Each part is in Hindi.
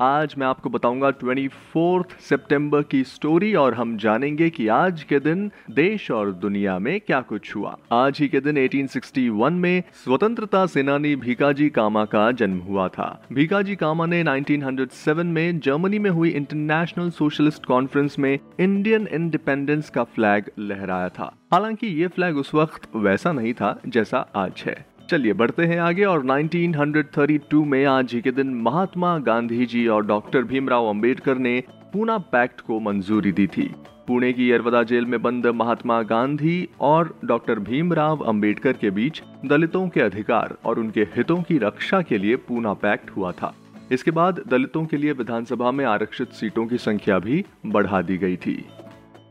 आज मैं आपको बताऊँगा 24 सितंबर की स्टोरी और हम जानेंगे कि आज के दिन देश और दुनिया में क्या कुछ हुआ। आज ही के दिन 1861 में स्वतंत्रता सेनानी भीकाजी कामा का जन्म हुआ था। भीकाजी कामा ने 1907 में जर्मनी में हुई इंटरनेशनल सोशलिस्ट कॉन्फ्रेंस में इंडियन इंडिपेंडेंस का फ्लैग लहराया था। हालाँकि ये फ्लैग उस वक्त वैसा नहीं था जैसा आज है। चलिए बढ़ते हैं आगे और 1932 में आज ही के दिन महात्मा गांधी जी और डॉक्टर भीमराव अंबेडकर ने पूना पैक्ट को मंजूरी दी थी। पुणे की यरवदा जेल में बंद महात्मा गांधी और डॉक्टर भीमराव अंबेडकर के बीच दलितों के अधिकार और उनके हितों की रक्षा के लिए पूना पैक्ट हुआ था। इसके बाद दलितों के लिए विधानसभा में आरक्षित सीटों की संख्या भी बढ़ा दी गई थी।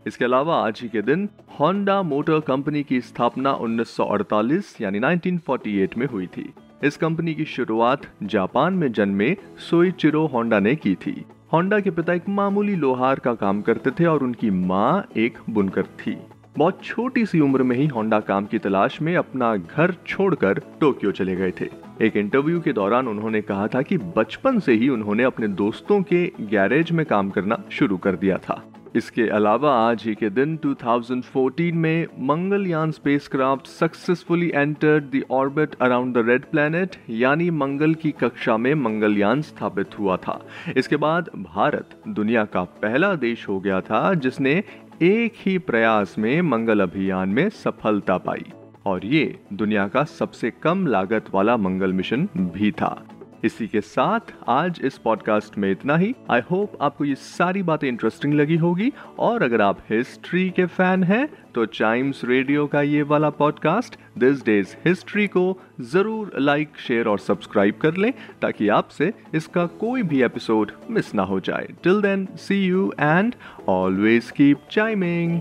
इसके अलावा आज ही के दिन होंडा मोटर कंपनी की स्थापना 1948 यानी 1948 में हुई थी। इस कंपनी की शुरुआत जापान में जन्मे सोइचिरो होंडा ने की थी। होंडा के पिता एक मामूली लोहार का काम करते थे और उनकी माँ एक बुनकर थी। बहुत छोटी सी उम्र में ही होंडा काम की तलाश में अपना घर छोड़कर टोक्यो चले गए थे। एक इंटरव्यू के दौरान उन्होंने कहा था कि बचपन से ही उन्होंने अपने दोस्तों के गैरेज में काम करना शुरू कर दिया था। इसके अलावा आज ही के दिन 2014 में Mangalyaan spacecraft successfully entered the orbit around the red planet यानी मंगल की कक्षा में मंगलयान स्थापित हुआ था। इसके बाद भारत, दुनिया का पहला देश हो गया था, जिसने एक ही प्रयास में मंगल अभियान में सफलता पाई। और ये दुनिया का सबसे कम लागत वाला मंगल मिशन भी था। इसी के साथ आज इस पॉडकास्ट में इतना ही। आई होप आपको ये सारी बातें इंटरेस्टिंग लगी होगी और अगर आप हिस्ट्री के फ़ैन हैं तो चाइम्स रेडियो का ये वाला पॉडकास्ट दिस डेज़ हिस्ट्री को ज़रूर लाइक शेयर और सब्सक्राइब कर लें ताकि आपसे इसका कोई भी एपिसोड मिस ना हो जाए। Till then see you and always keep chiming